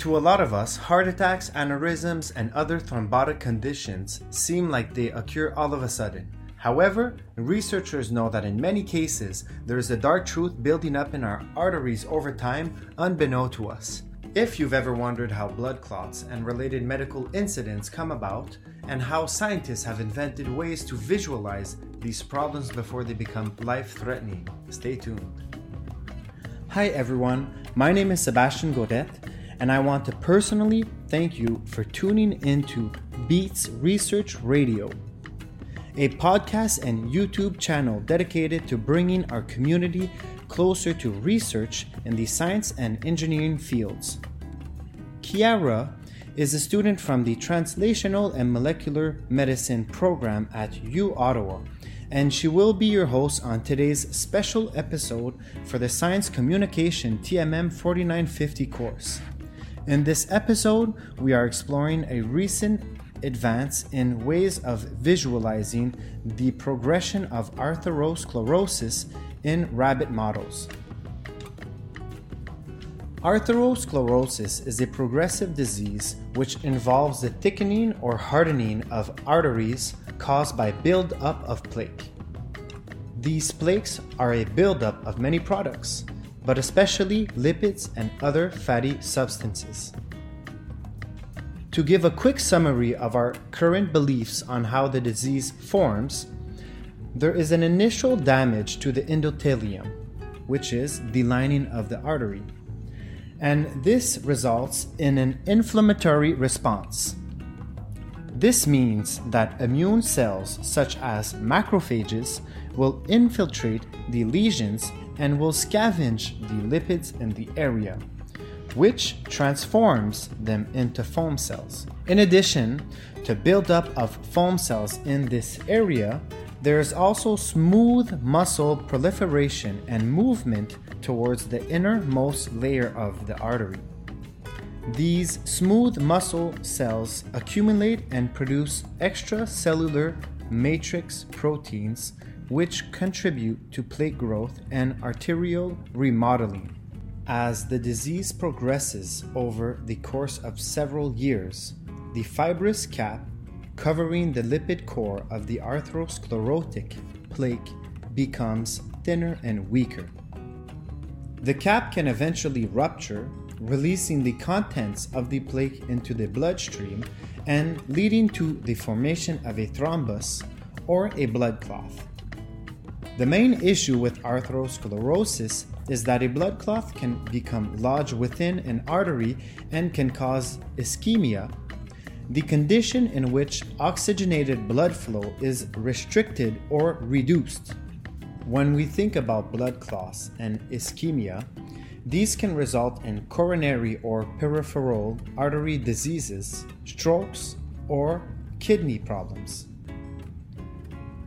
To a lot of us, heart attacks, aneurysms, and other thrombotic conditions seem like they occur all of a sudden. However, researchers know that in many cases, there is a dark truth building up in our arteries over time, unbeknown to us. If you've ever wondered how blood clots and related medical incidents come about, and how scientists have invented ways to visualize these problems before they become life threatening, stay tuned. Hi everyone, my name is Sebastian Godet and I want to personally thank you for tuning into Beats Research Radio, a podcast and YouTube channel dedicated to bringing our community closer to research in the science and engineering fields. Kiara is a student from the Translational and Molecular Medicine program at U Ottawa, and she will be your host on today's special episode for the Science Communication TMM 4950 course. In this episode, we are exploring a recent advance in ways of visualizing the progression of atherosclerosis in rabbit models. Atherosclerosis is a progressive disease which involves the thickening or hardening of arteries caused by buildup of plaque. These plaques are a buildup of many products, but especially lipids and other fatty substances. To give a quick summary of our current beliefs on how the disease forms, there is an initial damage to the endothelium, which is the lining of the artery, and this results in an inflammatory response. This means that immune cells, such as macrophages, will infiltrate the lesions and will scavenge the lipids in the area, which transforms them into foam cells. In addition to buildup of foam cells in this area, there is also smooth muscle proliferation and movement towards the innermost layer of the artery. These smooth muscle cells accumulate and produce extracellular matrix proteins which contribute to plaque growth and arterial remodeling. As the disease progresses over the course of several years, the fibrous cap covering the lipid core of the atherosclerotic plaque becomes thinner and weaker. The cap can eventually rupture, releasing the contents of the plaque into the bloodstream and leading to the formation of a thrombus or a blood clot. The main issue with atherosclerosis is that a blood clot can become lodged within an artery and can cause ischemia, the condition in which oxygenated blood flow is restricted or reduced. When we think about blood clots and ischemia, these can result in coronary or peripheral artery diseases, strokes, or kidney problems.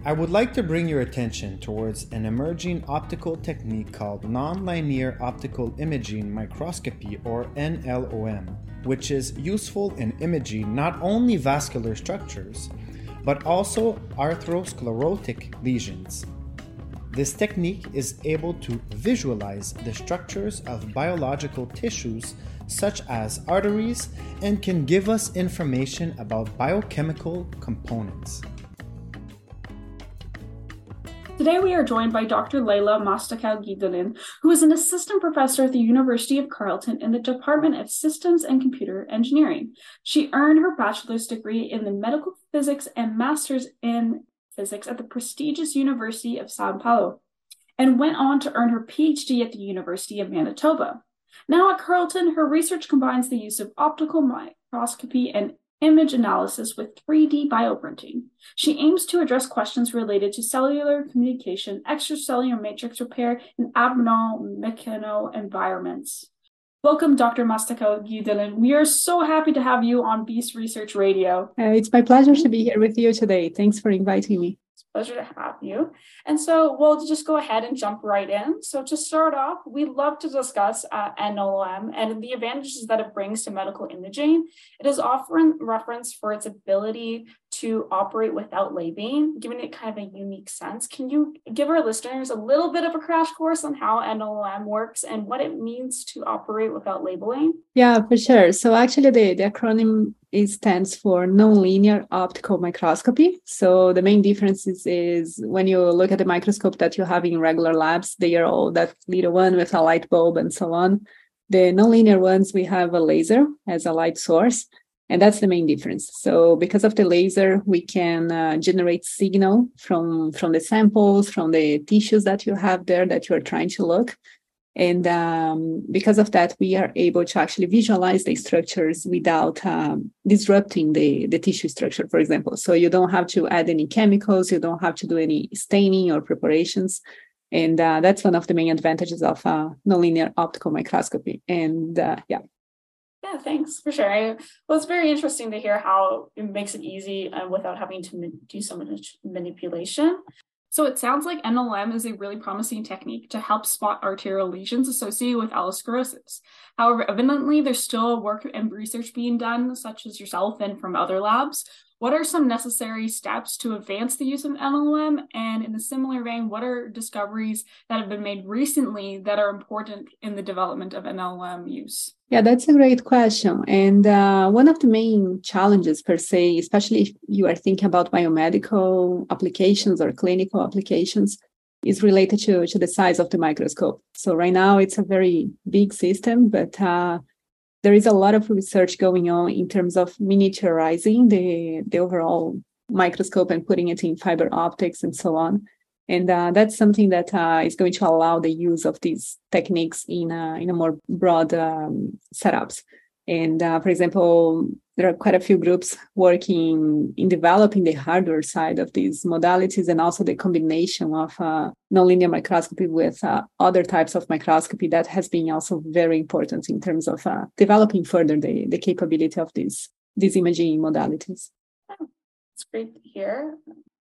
I would like to bring your attention towards an emerging optical technique called nonlinear optical imaging microscopy or NLOM, which is useful in imaging not only vascular structures, but also atherosclerotic lesions. This technique is able to visualize the structures of biological tissues such as arteries and can give us information about biochemical components. Today we are joined by Dr. Leila Mostaço Guidolin, who is an assistant professor at the University of Carleton in the Department of Systems and Computer Engineering. She earned her bachelor's degree in the medical physics and master's in physics at the prestigious University of Sao Paulo, and went on to earn her PhD at the University of Manitoba. Now at Carleton, her research combines the use of optical microscopy and image analysis with 3D bioprinting. She aims to address questions related to cellular communication, extracellular matrix repair, and abnormal mechano environments. Welcome, Dr. Mostaço Guidolin. We are so happy to have you on Beats Research Radio. Uh, it's my pleasure to be here with you today. Thanks for inviting me pleasure to have you. And so we'll just go ahead and jump right in. So to start off, we love to discuss uh, NLM and the advantages that it brings to medical imaging. It is often referenced for its ability to operate without labeling, giving it kind of a unique sense. Can you give our listeners a little bit of a crash course on how NLM works and what it means to operate without labeling? Yeah, for sure. So actually the, the acronym is stands for nonlinear optical microscopy. So the main difference is, is when you look at the microscope that you have in regular labs, they are all that little one with a light bulb and so on. The nonlinear ones, we have a laser as a light source. And that's the main difference. So because of the laser, we can uh, generate signal from, from the samples, from the tissues that you have there that you're trying to look. And um, because of that, we are able to actually visualize the structures without um, disrupting the, the tissue structure, for example. So you don't have to add any chemicals, you don't have to do any staining or preparations. And uh, that's one of the main advantages of uh, nonlinear optical microscopy. And uh, yeah. Yeah, thanks for sharing. Well, it's very interesting to hear how it makes it easy uh, without having to do so much manipulation. So it sounds like NLM is a really promising technique to help spot arterial lesions associated with atherosclerosis. However, evidently there's still work and research being done, such as yourself and from other labs, what are some necessary steps to advance the use of NLM? And in a similar vein, what are discoveries that have been made recently that are important in the development of NLM use? Yeah, that's a great question. And uh, one of the main challenges, per se, especially if you are thinking about biomedical applications or clinical applications, is related to, to the size of the microscope. So, right now, it's a very big system, but uh, there is a lot of research going on in terms of miniaturizing the, the overall microscope and putting it in fiber optics and so on. And uh, that's something that uh, is going to allow the use of these techniques in a, in a more broad um, setups. And uh, for example, there are quite a few groups working in developing the hardware side of these modalities and also the combination of uh, nonlinear microscopy with uh, other types of microscopy that has been also very important in terms of uh, developing further the, the capability of these, these imaging modalities. It's great to hear.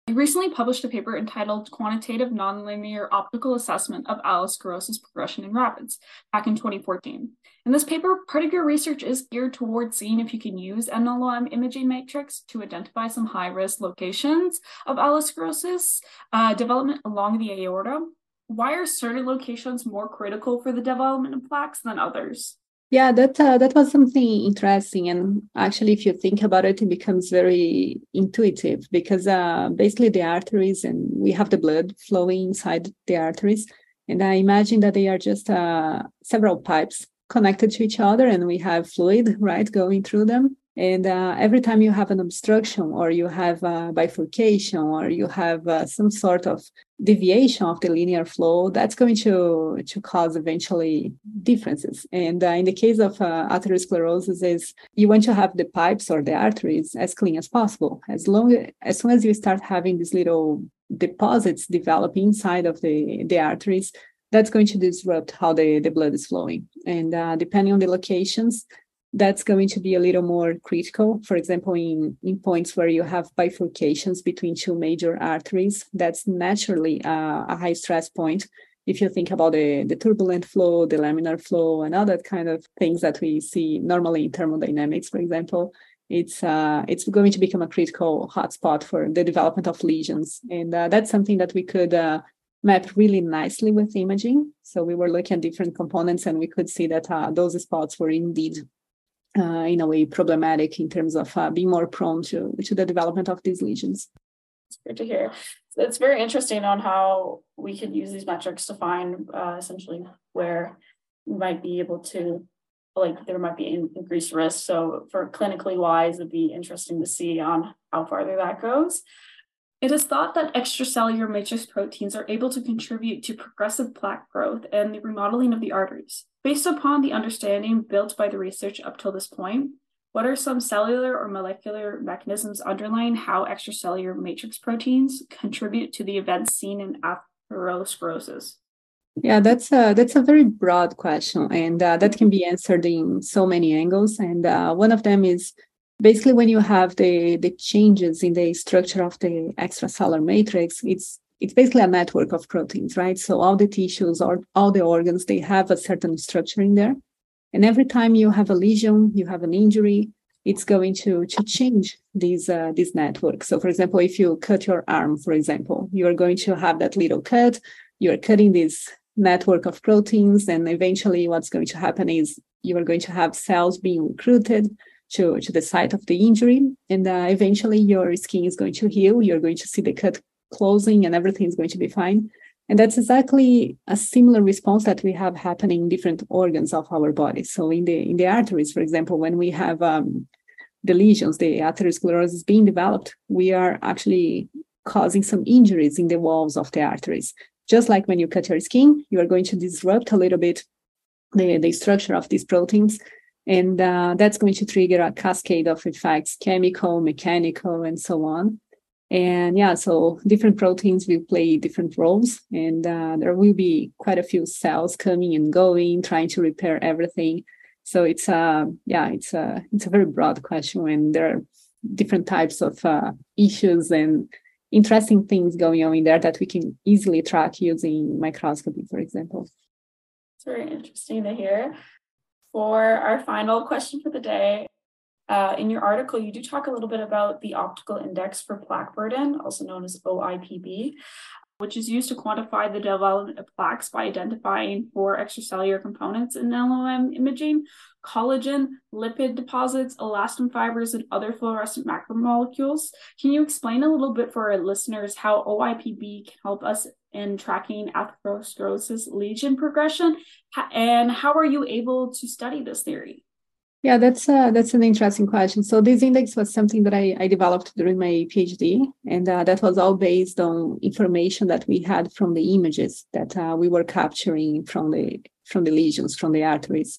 I recently published a paper entitled Quantitative Nonlinear Optical Assessment of Atherosclerosis Progression in Rabbits back in 2014. In this paper, part of your research is geared towards seeing if you can use NLM imaging metrics to identify some high risk locations of atherosclerosis uh, development along the aorta. Why are certain locations more critical for the development of plaques than others? Yeah, that uh, that was something interesting, and actually, if you think about it, it becomes very intuitive because uh, basically the arteries and we have the blood flowing inside the arteries, and I imagine that they are just uh, several pipes connected to each other, and we have fluid right going through them. And uh, every time you have an obstruction or you have a bifurcation or you have uh, some sort of deviation of the linear flow, that's going to, to cause eventually differences. And uh, in the case of uh, atherosclerosis, is you want to have the pipes or the arteries as clean as possible. As long as soon as you start having these little deposits develop inside of the, the arteries, that's going to disrupt how the, the blood is flowing. And uh, depending on the locations, that's going to be a little more critical. For example, in, in points where you have bifurcations between two major arteries, that's naturally uh, a high stress point. If you think about the, the turbulent flow, the laminar flow, and other kind of things that we see normally in thermodynamics, for example, it's uh, it's going to become a critical hotspot for the development of lesions, and uh, that's something that we could uh, map really nicely with imaging. So we were looking at different components, and we could see that uh, those spots were indeed uh, in a way problematic in terms of uh, being more prone to, to the development of these lesions. It's great to hear. It's very interesting on how we could use these metrics to find uh, essentially where we might be able to, like, there might be increased risk. So, for clinically wise, it'd be interesting to see on how farther that goes. It is thought that extracellular matrix proteins are able to contribute to progressive plaque growth and the remodeling of the arteries. Based upon the understanding built by the research up till this point, what are some cellular or molecular mechanisms underlying how extracellular matrix proteins contribute to the events seen in atherosclerosis? Yeah, that's a that's a very broad question, and uh, that can be answered in so many angles. And uh, one of them is basically when you have the the changes in the structure of the extracellular matrix it's it's basically a network of proteins right so all the tissues or all the organs they have a certain structure in there and every time you have a lesion you have an injury it's going to to change these uh, this network. So, for example, if you cut your arm, for example, you are going to have that little cut. You are cutting this network of proteins, and eventually, what's going to happen is you are going to have cells being recruited to, to the site of the injury, and uh, eventually, your skin is going to heal. You're going to see the cut closing, and everything is going to be fine. And that's exactly a similar response that we have happening in different organs of our body. So in the in the arteries, for example, when we have um, the lesions, the atherosclerosis being developed, we are actually causing some injuries in the walls of the arteries. Just like when you cut your skin, you are going to disrupt a little bit the, the structure of these proteins. And uh, that's going to trigger a cascade of effects, chemical, mechanical, and so on. And yeah, so different proteins will play different roles, and uh, there will be quite a few cells coming and going, trying to repair everything. So it's a uh, yeah, it's a it's a very broad question, and there are different types of uh, issues and interesting things going on in there that we can easily track using microscopy, for example. It's very interesting to hear. For our final question for the day, uh, in your article, you do talk a little bit about the optical index for plaque burden, also known as OIPB, which is used to quantify the development of plaques by identifying four extracellular components in LOM imaging collagen, lipid deposits, elastin fibers, and other fluorescent macromolecules. Can you explain a little bit for our listeners how OIPB can help us in tracking atherosclerosis lesion progression? And how are you able to study this theory? Yeah, that's uh, that's an interesting question. So this index was something that I, I developed during my PhD, and uh, that was all based on information that we had from the images that uh, we were capturing from the from the lesions, from the arteries,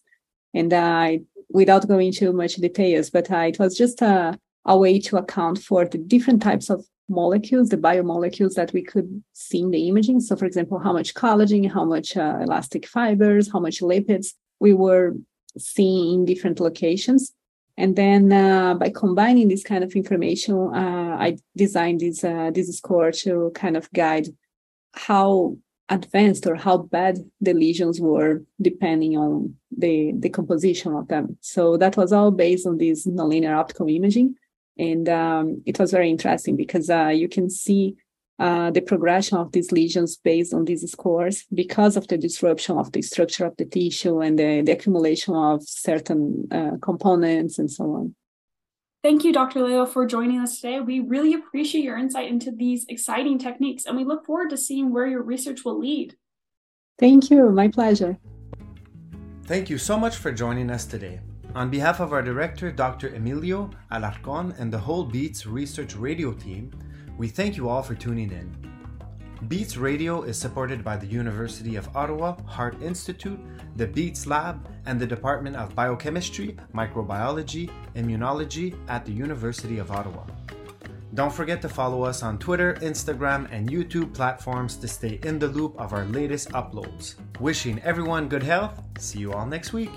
and I, without going into much details, but uh, it was just a, a way to account for the different types of molecules, the biomolecules that we could see in the imaging. So, for example, how much collagen, how much uh, elastic fibers, how much lipids we were seeing in different locations. And then uh, by combining this kind of information, uh, I designed this uh, this score to kind of guide how advanced or how bad the lesions were depending on the, the composition of them. So that was all based on this nonlinear optical imaging. And um, it was very interesting because uh, you can see uh, the progression of these lesions based on these scores because of the disruption of the structure of the tissue and the, the accumulation of certain uh, components and so on. Thank you, Dr. Leo, for joining us today. We really appreciate your insight into these exciting techniques, and we look forward to seeing where your research will lead. Thank you. My pleasure. Thank you so much for joining us today. On behalf of our director, Dr. Emilio Alarcon, and the whole Beats Research Radio team, we thank you all for tuning in. Beats Radio is supported by the University of Ottawa Heart Institute, the Beats Lab, and the Department of Biochemistry, Microbiology, Immunology at the University of Ottawa. Don't forget to follow us on Twitter, Instagram, and YouTube platforms to stay in the loop of our latest uploads. Wishing everyone good health. See you all next week.